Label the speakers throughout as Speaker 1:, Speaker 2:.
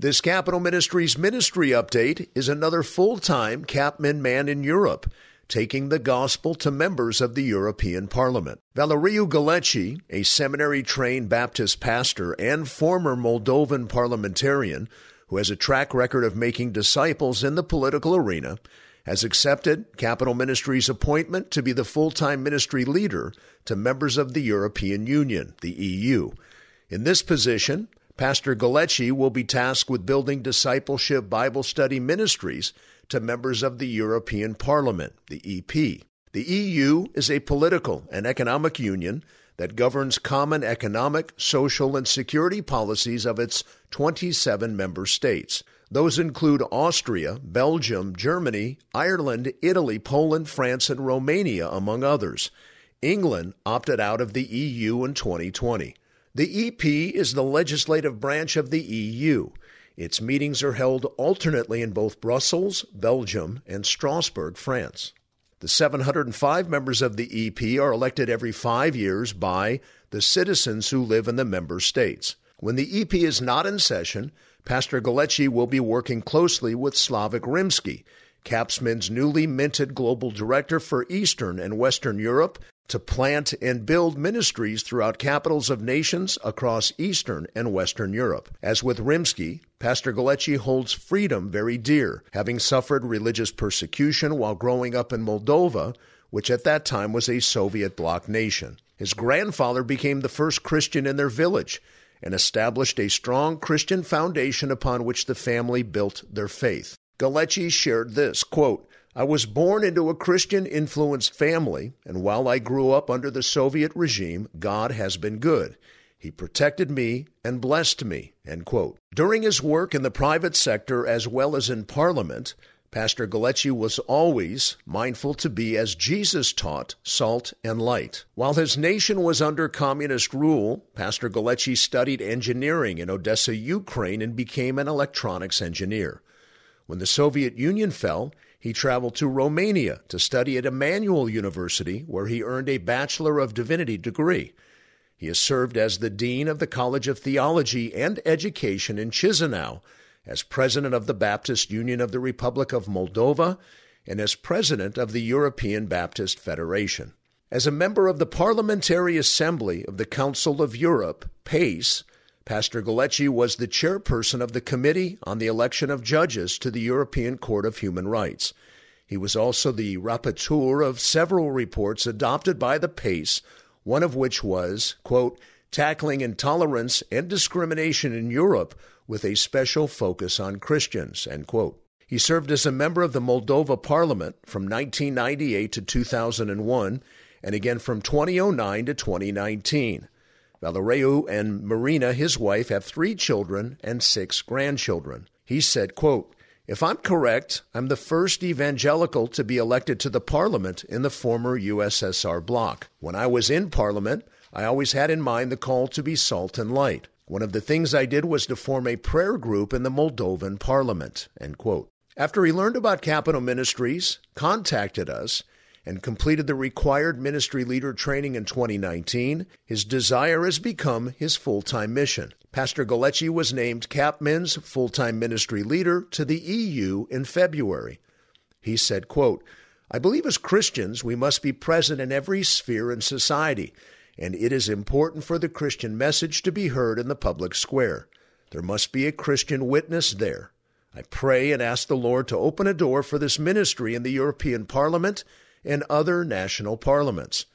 Speaker 1: This Capitol Ministries ministry update is another full time CapMin man in Europe, taking the gospel to members of the European Parliament. Valeriu Ghiletchi, a seminary trained Baptist pastor and former Moldovan parliamentarian who has a track record of making disciples in the political arena, has accepted Capitol Ministries' appointment to be the full time ministry leader to members of the European Union, the EU. In this position, Pastor Ghiletchi will be tasked with building discipleship Bible study ministries to members of the European Parliament, the EP. The EU is a political and economic union that governs common economic, social, and security policies of its 27 member states. Those include Austria, Belgium, Germany, Ireland, Italy, Poland, France, and Romania, among others. England opted out of the EU in 2020. The EP is the legislative branch of the EU. Its meetings are held alternately in both Brussels, Belgium, and Strasbourg, France. The 705 members of the EP are elected every five years by the citizens who live in the member states. When the EP is not in session, Pastor Ghiletchi will be working closely with Slavik Rimsky, CapMin's newly minted global director for Eastern and Western Europe to plant and build ministries throughout capitals of nations across Eastern and Western Europe. As with Rimsky, Pastor Ghiletchi holds freedom very dear, having suffered religious persecution while growing up in Moldova, which at that time was a Soviet bloc nation. His grandfather became the first Christian in their village and established a strong Christian foundation upon which the family built their faith. Ghiletchi shared this quote, I was born into a Christian influenced family, and while I grew up under the Soviet regime, God has been good. He protected me and blessed me. During his work in the private sector as well as in Parliament, Pastor Ghiletchi was always mindful to be, as Jesus taught, salt and light. While his nation was under communist rule, Pastor Ghiletchi studied engineering in Odessa, Ukraine, and became an electronics engineer. When the Soviet Union fell, he traveled to Romania to study at Emmanuel University, where he earned a Bachelor of Divinity degree. He has served as the Dean of the College of Theology and Education in Chisinau, as President of the Baptist Union of the Republic of Moldova, and as President of the European Baptist Federation. As a member of the Parliamentary Assembly of the Council of Europe, PACE, Pastor Ghiletchi was the chairperson of the Committee on the Election of Judges to the European Court of Human Rights. He was also the rapporteur of several reports adopted by the PACE, one of which was, quote, Tackling Intolerance and Discrimination in Europe with a special focus on Christians, end quote. He served as a member of the Moldova Parliament from 1998 to 2001 and again from 2009 to 2019. Valeriu and Marina, his wife, have three children and six grandchildren. He said, quote, if I'm correct, I'm the first evangelical to be elected to the parliament in the former USSR bloc. When I was in parliament, I always had in mind the call to be salt and light. One of the things I did was to form a prayer group in the Moldovan parliament. After he learned about Capitol Ministries, contacted us, and completed the required ministry leader training in 2019, his desire has become his full time mission. Pastor Ghiletchi was named CapMin's full time ministry leader to the EU in February. He said, quote, I believe as Christians we must be present in every sphere in society, and it is important for the Christian message to be heard in the public square. There must be a Christian witness there. I pray and ask the Lord to open a door for this ministry in the European Parliament and other national parliaments.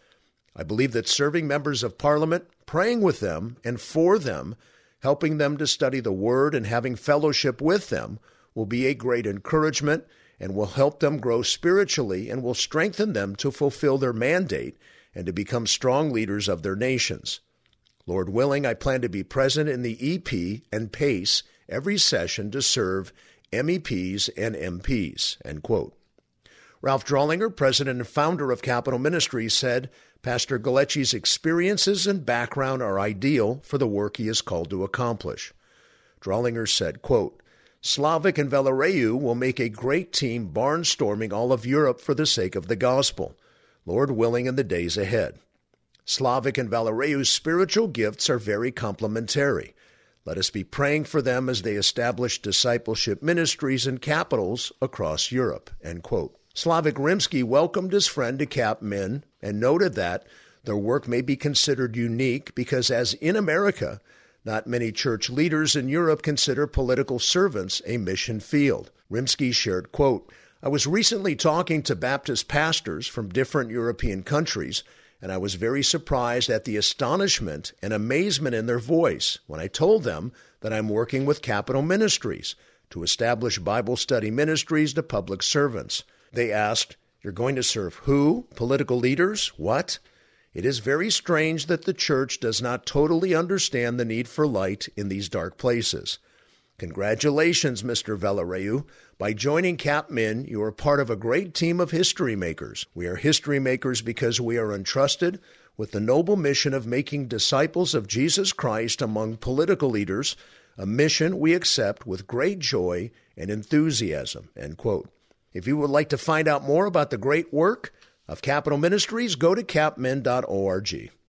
Speaker 1: I believe that serving members of parliament, praying with them and for them, helping them to study the Word, and having fellowship with them will be a great encouragement and will help them grow spiritually and will strengthen them to fulfill their mandate and to become strong leaders of their nations. Lord willing, I plan to be present in the EP and PACE every session to serve MEPs and MPs. End quote. Ralph Drollinger, president and founder of Capitol Ministries, said Pastor Ghiletchi's experiences and background are ideal for the work he is called to accomplish. Drollinger said, quote, Slavik and Valeriu will make a great team barnstorming all of Europe for the sake of the gospel, Lord willing in the days ahead. Slavik and Valeriu's spiritual gifts are very complementary. Let us be praying for them as they establish discipleship ministries in capitals across Europe. Slavik Rimsky welcomed his friend to CapMin and noted that their work may be considered unique because, as in America, not many church leaders in Europe consider political servants a mission field. Rimsky shared, quote, I was recently talking to Baptist pastors from different European countries, and I was very surprised at the astonishment and amazement in their voice when I told them that I'm working with Capitol Ministries to establish Bible study ministries to public servants. They asked, You're going to serve who? Political leaders? What? It is very strange that the church does not totally understand the need for light in these dark places. Congratulations, Mr. Valeriu. By joining CapMin, you are part of a great team of history makers. We are history makers because we are entrusted with the noble mission of making disciples of Jesus Christ among political leaders, a mission we accept with great joy and enthusiasm. If you would like to find out more about the great work of Capitol Ministries, go to capmin.org.